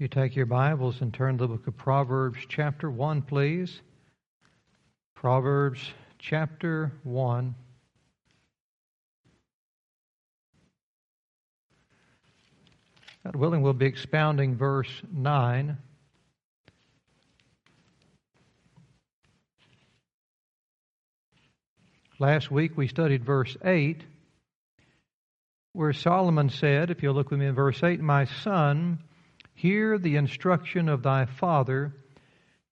You take your Bibles and turn to the book of Proverbs, chapter 1, please. Proverbs, chapter 1. God willing, we'll be expounding verse 9. Last week we studied verse 8, where Solomon said, if you'll look with me in verse 8, My son, Hear the instruction of thy father,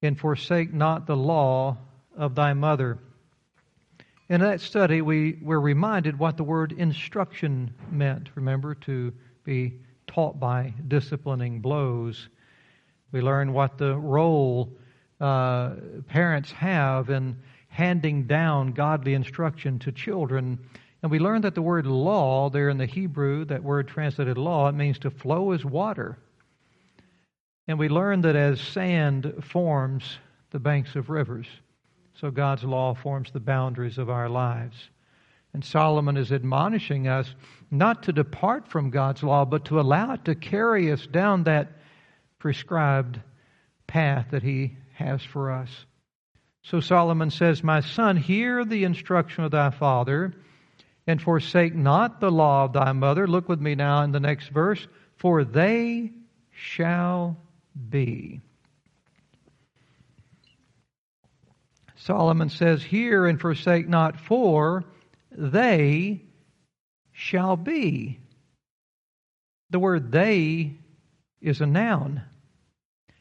and forsake not the law of thy mother. In that study, we were reminded what the word instruction meant. Remember, to be taught by disciplining blows. We learned what the role uh, parents have in handing down godly instruction to children. And we learned that the word law, there in the Hebrew, that word translated law, it means to flow as water. And we learn that as sand forms the banks of rivers, so God's law forms the boundaries of our lives. And Solomon is admonishing us not to depart from God's law, but to allow it to carry us down that prescribed path that he has for us. So Solomon says, My son, hear the instruction of thy father, and forsake not the law of thy mother. Look with me now in the next verse. For they shall be. Solomon says, Hear and forsake not, for they shall be. The word they is a noun.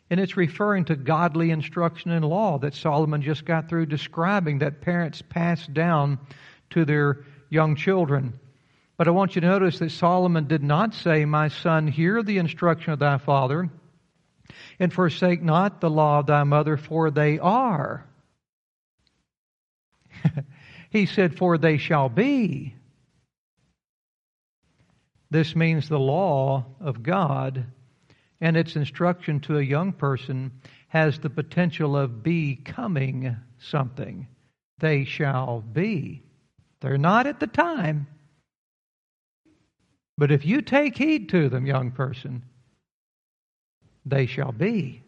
And it's referring to godly instruction and law that Solomon just got through describing that parents pass down to their young children. But I want you to notice that Solomon did not say, My son, hear the instruction of thy father and forsake not the law of thy mother, for they are. he said, For they shall be. This means the law of God and its instruction to a young person has the potential of becoming something. They shall be. They're not at the time. But if you take heed to them, young person, they shall be.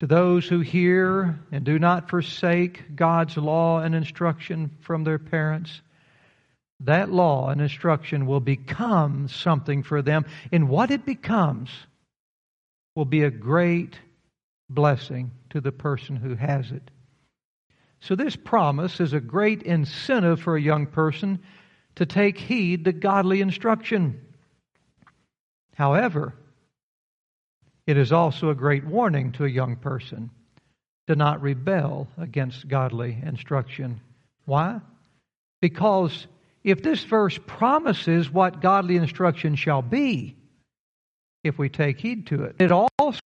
To those who hear and do not forsake God's law and instruction from their parents, that law and instruction will become something for them. And what it becomes will be a great blessing to the person who has it. So, this promise is a great incentive for a young person to take heed to godly instruction. However, it is also a great warning to a young person to not rebel against godly instruction. Why? Because if this verse promises what godly instruction shall be, if we take heed to it, it also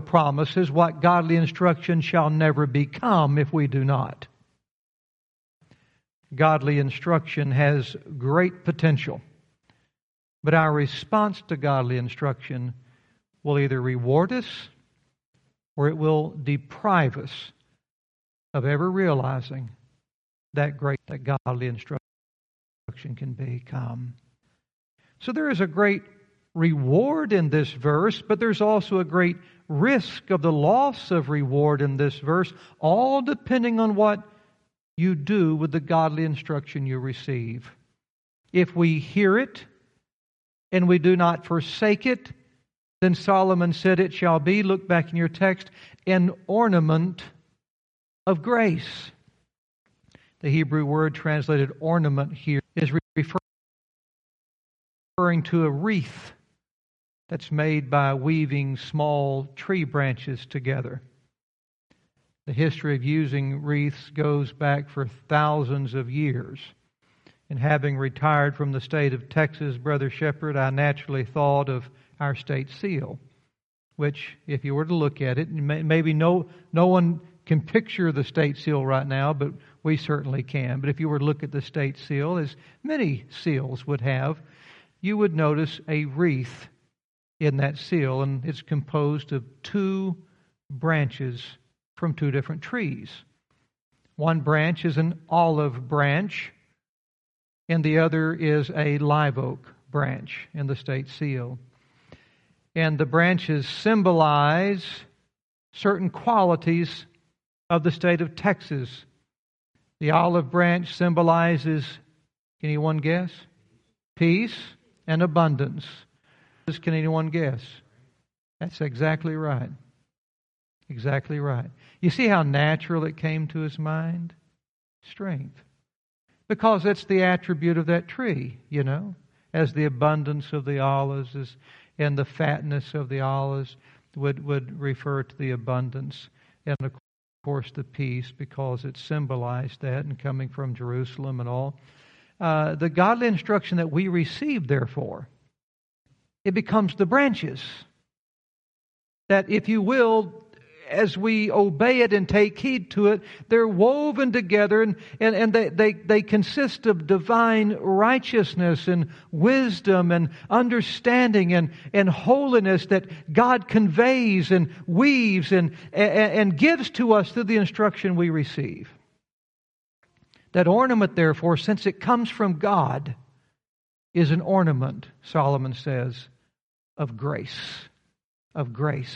promises what godly instruction shall never become if we do not. Godly instruction has great potential, but our response to godly instruction will either reward us or it will deprive us of ever realizing that great that godly instruction can become. So there is a great reward in this verse, but there's also a great risk of the loss of reward in this verse, all depending on what you do with the godly instruction you receive. If we hear it and we do not forsake it, then Solomon said, It shall be, look back in your text, an ornament of grace. The Hebrew word translated ornament here is referring to a wreath that's made by weaving small tree branches together. The history of using wreaths goes back for thousands of years. And having retired from the state of Texas, Brother Shepherd, I naturally thought of our state seal, which, if you were to look at it, maybe no, no one can picture the state seal right now, but we certainly can. But if you were to look at the state seal, as many seals would have, you would notice a wreath in that seal, and it's composed of two branches from two different trees. One branch is an olive branch, and the other is a live oak branch in the state seal. And the branches symbolize certain qualities of the state of Texas. The olive branch symbolizes, can anyone guess? Peace and abundance. Can anyone guess? That's exactly right. Exactly right. You see how natural it came to his mind? Strength. Because it's the attribute of that tree, you know, as the abundance of the olives is, and the fatness of the olives would, would refer to the abundance. And of course, the peace, because it symbolized that and coming from Jerusalem and all. Uh, the godly instruction that we receive, therefore, it becomes the branches. That, if you will, as we obey it and take heed to it, they're woven together and, and, and they, they, they consist of divine righteousness and wisdom and understanding and, and holiness that God conveys and weaves and, and, and gives to us through the instruction we receive. That ornament, therefore, since it comes from God, is an ornament, Solomon says, of grace. Of grace.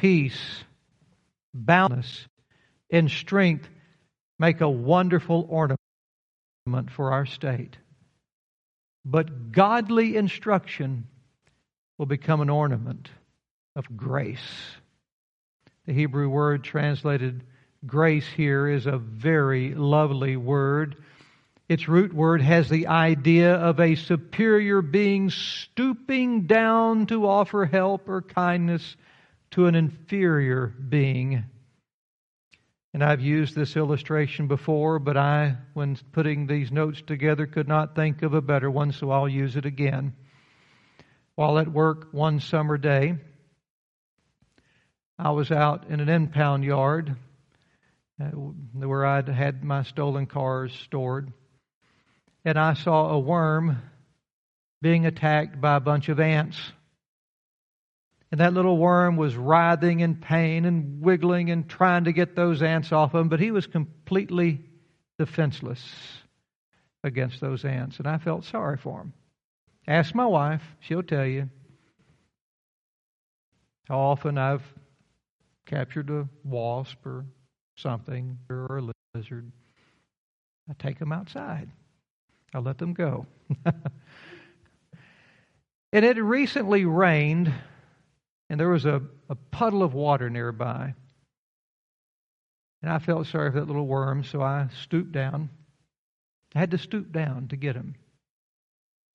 Peace, boundless, and strength make a wonderful ornament for our state. But godly instruction will become an ornament of grace. The Hebrew word translated grace here is a very lovely word. Its root word has the idea of a superior being stooping down to offer help or kindness to an inferior being. And I've used this illustration before, but I, when putting these notes together, could not think of a better one, so I'll use it again. While at work one summer day, I was out in an impound yard uh, where I'd had my stolen cars stored and I saw a worm being attacked by a bunch of ants. And that little worm was writhing in pain and wiggling and trying to get those ants off him, but he was completely defenseless against those ants. And I felt sorry for him. Ask my wife, she'll tell you how often I've captured a wasp or something or a lizard. I take them outside. I'll let them go. and it recently rained, and there was a, a puddle of water nearby. And I felt sorry for that little worm, so I stooped down. I had to stoop down to get him.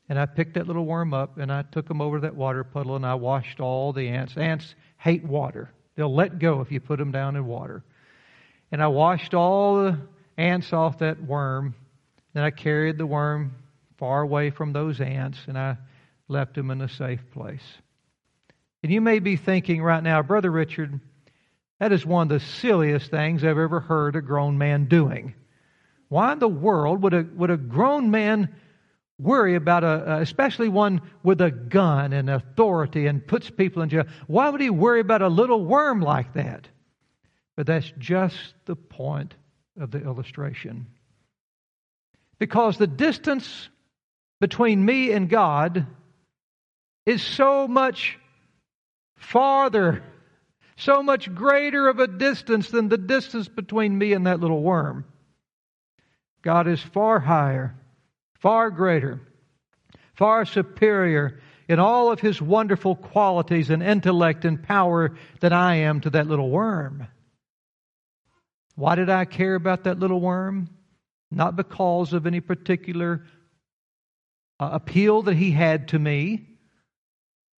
And I picked that little worm up and I took him over to that water puddle and I washed all the ants. Ants hate water, they'll let go if you put them down in water. And I washed all the ants off that worm then I carried the worm far away from those ants and I left him in a safe place. And you may be thinking right now, Brother Richard, that is one of the silliest things I've ever heard a grown man doing. Why in the world would a, would a grown man worry about a, especially one with a gun and authority and puts people in jail? Why would he worry about a little worm like that? But that's just the point of the illustration. Because the distance between me and God is so much farther, so much greater of a distance than the distance between me and that little worm. God is far higher, far greater, far superior in all of his wonderful qualities and intellect and power than I am to that little worm. Why did I care about that little worm? not because of any particular uh, appeal that he had to me,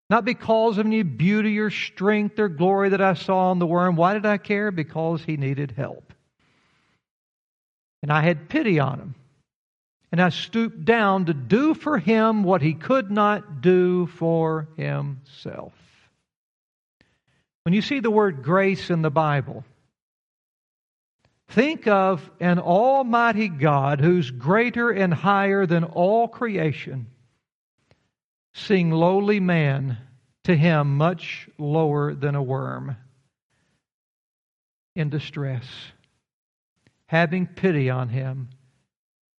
not because of any beauty or strength or glory that I saw in the worm. Why did I care? Because he needed help. And I had pity on him. And I stooped down to do for him what he could not do for himself. When you see the word grace in the Bible, Think of an almighty God who's greater and higher than all creation, seeing lowly man to him much lower than a worm in distress, having pity on him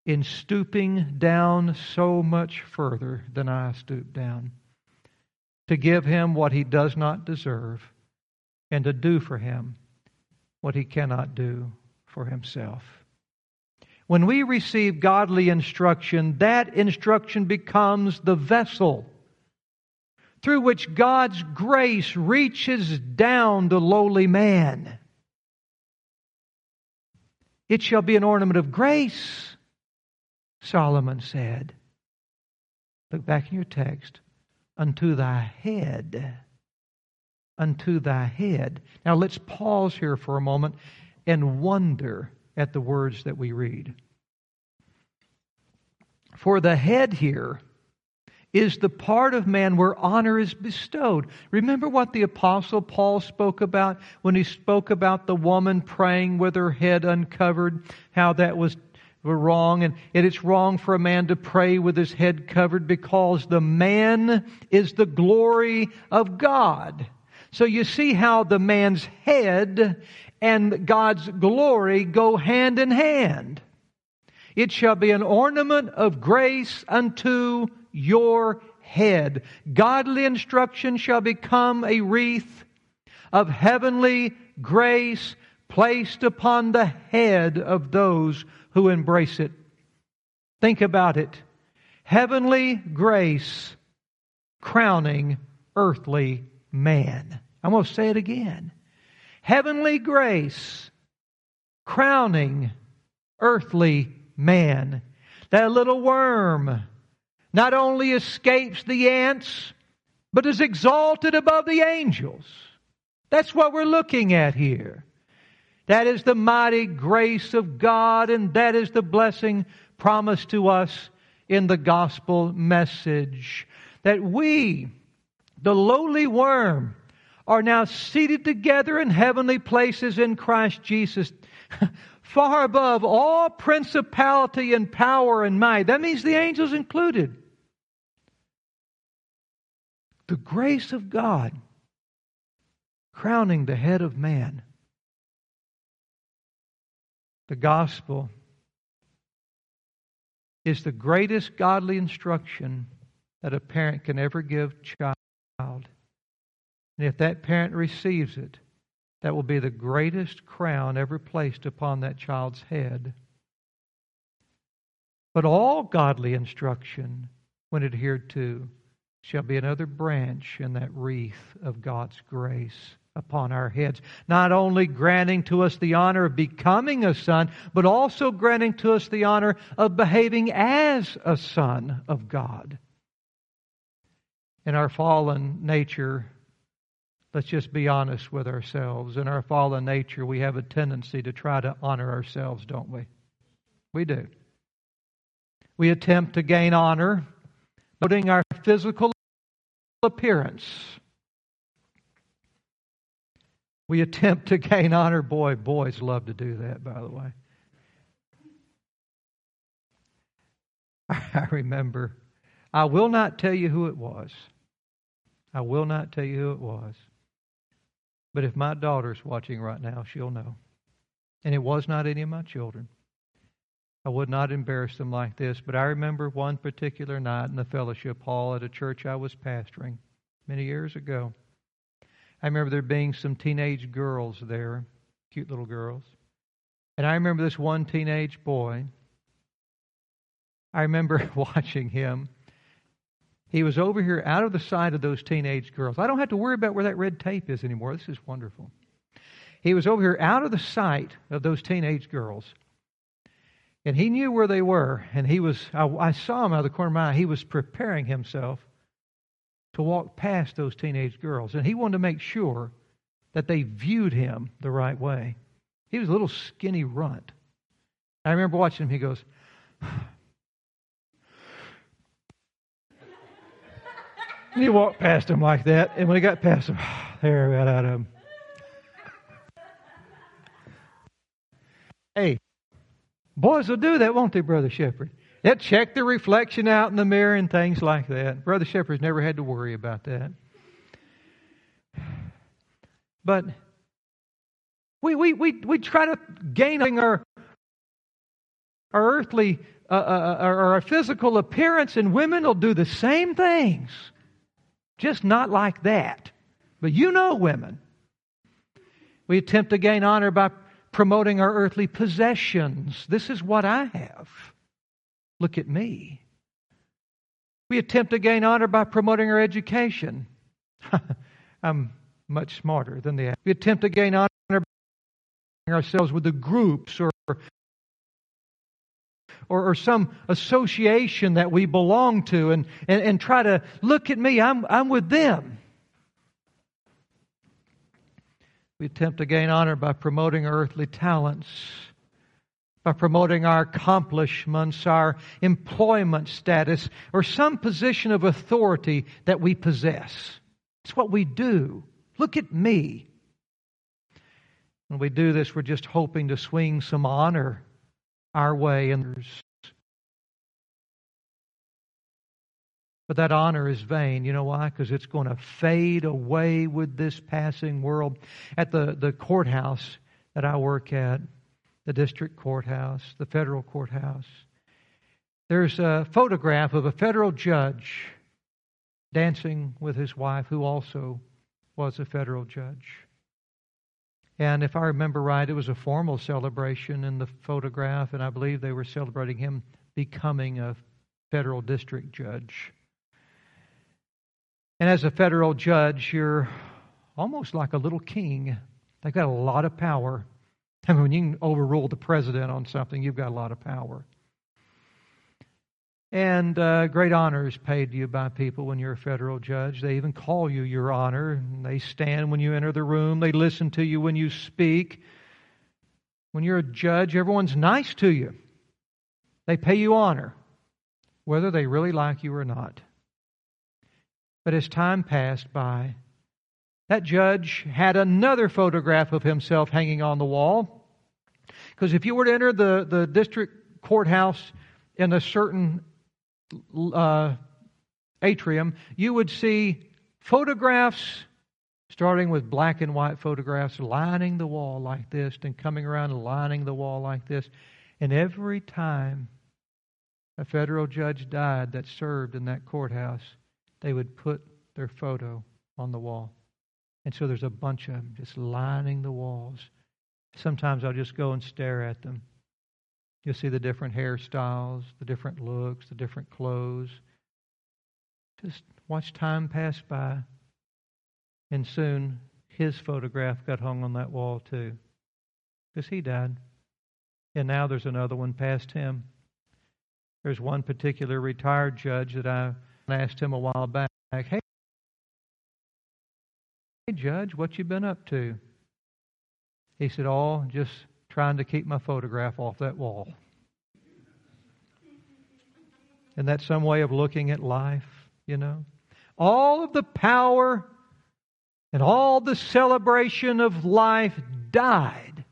in stooping down so much further than I stooped down. to give him what he does not deserve and to do for him what he cannot do for himself. When we receive godly instruction, that instruction becomes the vessel through which God's grace reaches down to lowly man. It shall be an ornament of grace, Solomon said. Look back in your text. Unto thy head. Unto thy head. Now let's pause here for a moment and wonder at the words that we read. For the head here is the part of man where honor is bestowed. Remember what the Apostle Paul spoke about when he spoke about the woman praying with her head uncovered, how that was wrong, and it's wrong for a man to pray with his head covered because the man is the glory of God. So you see how the man's head and God's glory go hand in hand. It shall be an ornament of grace unto your head. Godly instruction shall become a wreath of heavenly grace placed upon the head of those who embrace it. Think about it. Heavenly grace crowning earthly man. I'm going to say it again. Heavenly grace crowning earthly man. That little worm not only escapes the ants, but is exalted above the angels. That's what we're looking at here. That is the mighty grace of God, and that is the blessing promised to us in the gospel message. That we, the lowly worm, are now seated together in heavenly places in Christ Jesus, far above all principality and power and might. That means the angels included the grace of God crowning the head of man. The gospel is the greatest godly instruction that a parent can ever give child. And if that parent receives it, that will be the greatest crown ever placed upon that child's head. But all godly instruction, when adhered to, shall be another branch in that wreath of God's grace upon our heads, not only granting to us the honor of becoming a son, but also granting to us the honor of behaving as a son of God. In our fallen nature, let's just be honest with ourselves. In our fallen nature, we have a tendency to try to honor ourselves, don't we? We do. We attempt to gain honor, putting our physical appearance. We attempt to gain honor. Boy, boys love to do that, by the way. I remember, I will not tell you who it was. I will not tell you who it was. But if my daughter's watching right now, she'll know. And it was not any of my children. I would not embarrass them like this, but I remember one particular night in the fellowship hall at a church I was pastoring many years ago. I remember there being some teenage girls there, cute little girls. And I remember this one teenage boy. I remember watching him. He was over here out of the sight of those teenage girls. I don't have to worry about where that red tape is anymore. This is wonderful. He was over here out of the sight of those teenage girls. And he knew where they were, and he was, I, I saw him out of the corner of my eye. He was preparing himself to walk past those teenage girls. And he wanted to make sure that they viewed him the right way. He was a little skinny runt. I remember watching him, he goes, he walked past him like that, and when he got past him, there, got out of him. Hey, Boys will do that, won't they, Brother Shepherd? They'll check the reflection out in the mirror and things like that. Brother Shepherd's never had to worry about that. But we, we, we, we try to gain our, our earthly uh, uh, uh or our physical appearance, and women will do the same things. Just not like that. But you know women. We attempt to gain honor by promoting our earthly possessions. This is what I have. Look at me. We attempt to gain honor by promoting our education. I'm much smarter than the We attempt to gain honor by ourselves with the groups or, or, or some association that we belong to and, and, and try to look at me, I'm, I'm with them. We attempt to gain honor by promoting our earthly talents, by promoting our accomplishments, our employment status, or some position of authority that we possess. It's what we do. Look at me. When we do this, we're just hoping to swing some honor our way and there's But that honor is vain. You know why? Because it's going to fade away with this passing world. At the, the courthouse that I work at, the district courthouse, the federal courthouse, there's a photograph of a federal judge dancing with his wife, who also was a federal judge. And if I remember right, it was a formal celebration in the photograph, and I believe they were celebrating him becoming a federal district judge. And as a federal judge, you're almost like a little king. They've got a lot of power. I mean, when you can overrule the president on something, you've got a lot of power. And uh, great honor is paid to you by people when you're a federal judge. They even call you your honor. They stand when you enter the room. They listen to you when you speak. When you're a judge, everyone's nice to you. They pay you honor, whether they really like you or not. But as time passed by, that judge had another photograph of himself hanging on the wall. Because if you were to enter the, the district courthouse in a certain uh, atrium, you would see photographs, starting with black and white photographs, lining the wall like this, and coming around and lining the wall like this. And every time a federal judge died that served in that courthouse, they would put their photo on the wall. And so there's a bunch of them just lining the walls. Sometimes I'll just go and stare at them. You'll see the different hairstyles, the different looks, the different clothes. Just watch time pass by. And soon his photograph got hung on that wall too. Because he died. And now there's another one past him. There's one particular retired judge that I asked him a while back, hey, hey, Judge, what you been up to? He said, oh, just trying to keep my photograph off that wall. And that's some way of looking at life, you know? All of the power and all the celebration of life died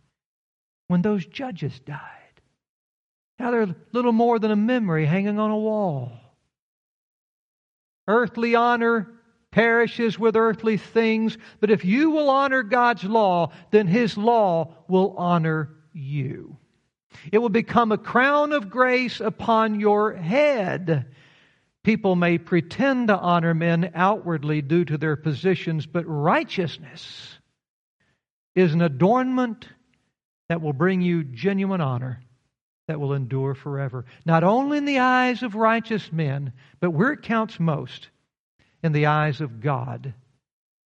when those judges died. Now they're little more than a memory hanging on a wall. Earthly honor perishes with earthly things, but if you will honor God's law, then His law will honor you. It will become a crown of grace upon your head. People may pretend to honor men outwardly due to their positions, but righteousness is an adornment that will bring you genuine honor that will endure forever. Not only in the eyes of righteous men, but where it counts most, in the eyes of God.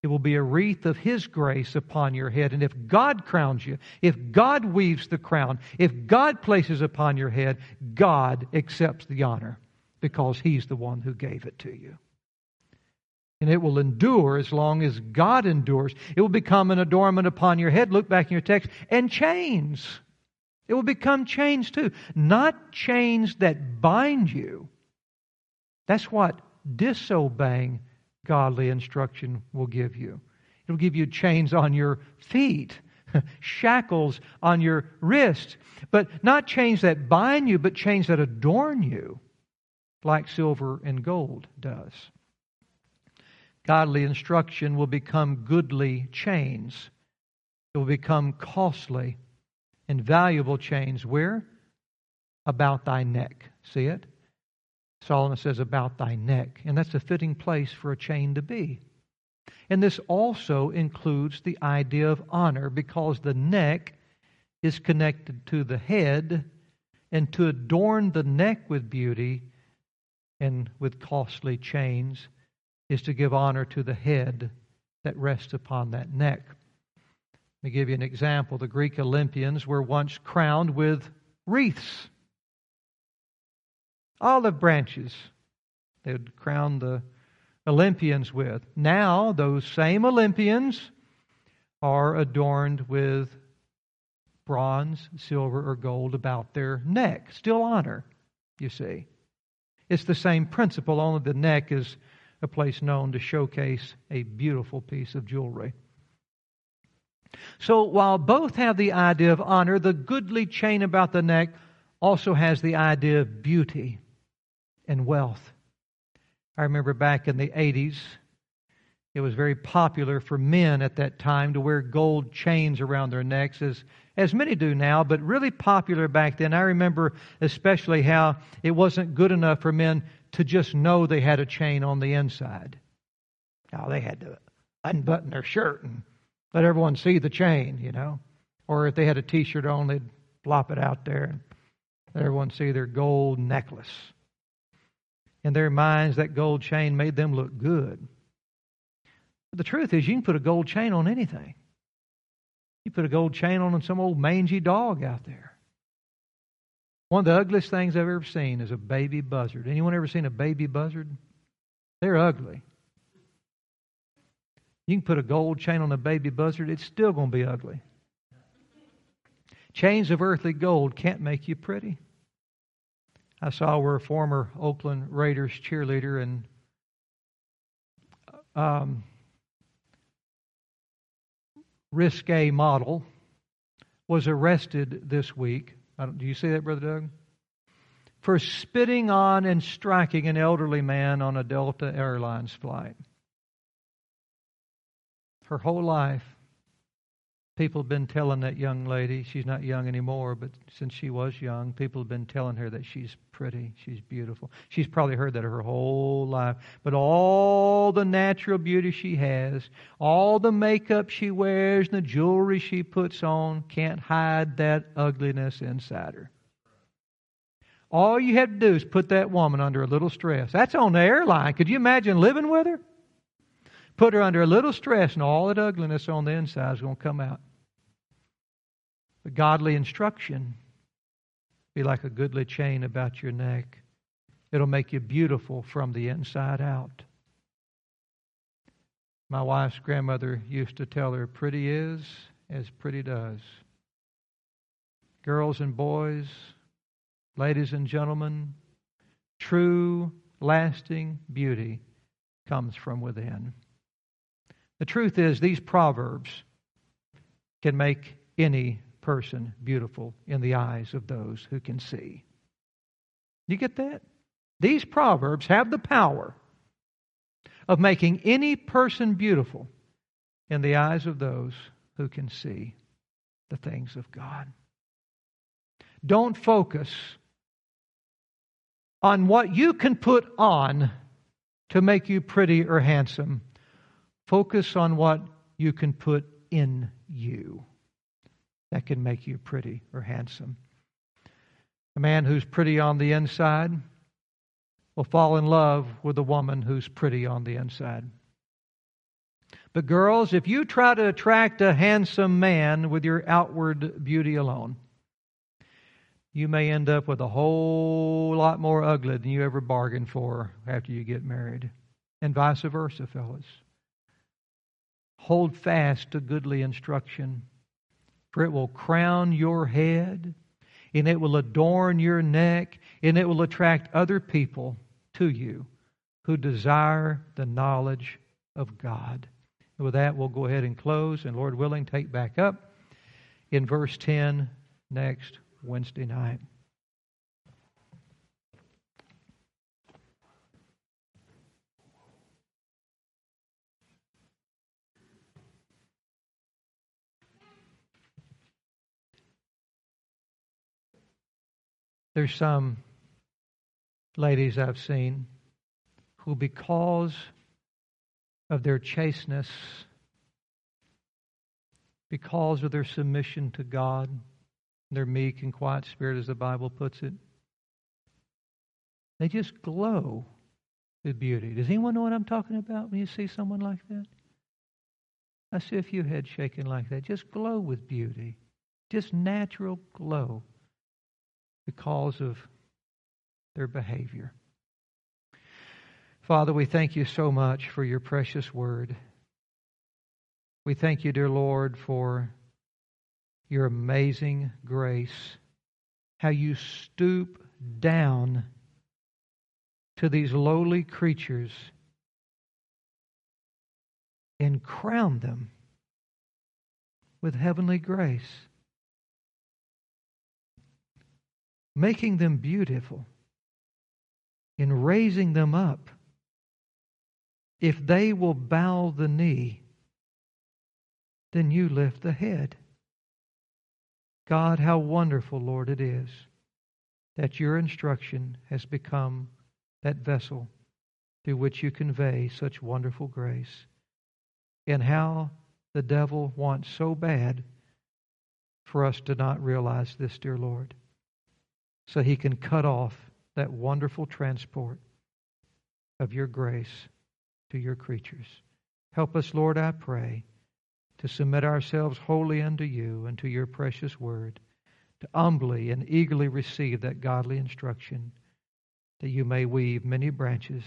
It will be a wreath of His grace upon your head. And if God crowns you, if God weaves the crown, if God places upon your head, God accepts the honor because He's the one who gave it to you. And it will endure as long as God endures. It will become an adornment upon your head. Look back in your text. And chains. It will become chains too. Not chains that bind you. That's what disobeying godly instruction will give you. It'll give you chains on your feet, shackles on your wrists, but not chains that bind you, but chains that adorn you, like silver and gold does. Godly instruction will become goodly chains. It will become costly and valuable chains. Where? About thy neck. See it? Solomon says, about thy neck. And that's a fitting place for a chain to be. And this also includes the idea of honor because the neck is connected to the head, and to adorn the neck with beauty and with costly chains is to give honor to the head that rests upon that neck. Let me give you an example. The Greek Olympians were once crowned with wreaths, olive branches. They would crown the Olympians with. Now, those same Olympians are adorned with bronze, silver, or gold about their neck. Still honor, you see. It's the same principle, only the neck is a place known to showcase a beautiful piece of jewelry. So while both have the idea of honor, the goodly chain about the neck also has the idea of beauty and wealth. I remember back in the 80s, it was very popular for men at that time to wear gold chains around their necks, as, as many do now, but really popular back then. I remember especially how it wasn't good enough for men to just know they had a chain on the inside. Now they had to unbutton their shirt and let everyone see the chain, you know. Or if they had a t shirt on, they'd flop it out there and let everyone see their gold necklace in their minds, that gold chain made them look good. But the truth is, you can put a gold chain on anything. You put a gold chain on some old mangy dog out there. One of the ugliest things I've ever seen is a baby buzzard. Anyone ever seen a baby buzzard? They're ugly. You can put a gold chain on a baby buzzard, it's still going to be ugly. Chains of earthly gold can't make you pretty. I saw where a former Oakland Raiders cheerleader and um, risque model was arrested this week. Do you see that, Brother Doug? For spitting on and striking an elderly man on a Delta Airlines flight. Her whole life, People have been telling that young lady, she's not young anymore, but since she was young, people have been telling her that she's pretty, she's beautiful. She's probably heard that her whole life. But all the natural beauty she has, all the makeup she wears, and the jewelry she puts on can't hide that ugliness inside her. All you have to do is put that woman under a little stress. That's on the airline. Could you imagine living with her? Put her under a little stress, and all that ugliness on the inside is going to come out. But godly instruction be like a goodly chain about your neck. It'll make you beautiful from the inside out. My wife's grandmother used to tell her, Pretty is as pretty does. Girls and boys, ladies and gentlemen, true, lasting beauty comes from within. The truth is, these proverbs can make any person beautiful in the eyes of those who can see. You get that? These proverbs have the power of making any person beautiful in the eyes of those who can see the things of God. Don't focus on what you can put on to make you pretty or handsome. Focus on what you can put in you that can make you pretty or handsome. A man who's pretty on the inside will fall in love with a woman who's pretty on the inside. But, girls, if you try to attract a handsome man with your outward beauty alone, you may end up with a whole lot more ugly than you ever bargained for after you get married. And vice versa, fellas. Hold fast to goodly instruction for it will crown your head, and it will adorn your neck, and it will attract other people to you who desire the knowledge of God. And with that, we'll go ahead and close, and Lord willing, take back up in verse 10 next Wednesday night. There's some ladies I've seen who, because of their chasteness, because of their submission to God, their meek and quiet spirit, as the Bible puts it, they just glow with beauty. Does anyone know what I'm talking about when you see someone like that? I see a few heads shaking like that. Just glow with beauty. Just natural glow because of their behavior. Father, we thank you so much for your precious word. We thank you, dear Lord, for your amazing grace, how you stoop down to these lowly creatures and crown them with heavenly grace, making them beautiful, in raising them up if they will bow the knee, then you lift the head. God, how wonderful, Lord, it is that your instruction has become that vessel through which you convey such wonderful grace. And how the devil wants so bad for us to not realize this, dear Lord, so he can cut off that wonderful transport of your grace to your creatures. Help us, Lord, I pray, to submit ourselves wholly unto you and to your precious word, to humbly and eagerly receive that godly instruction, that you may weave many branches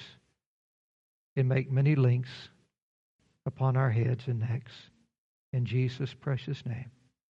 and make many links upon our heads and necks. In Jesus' precious name.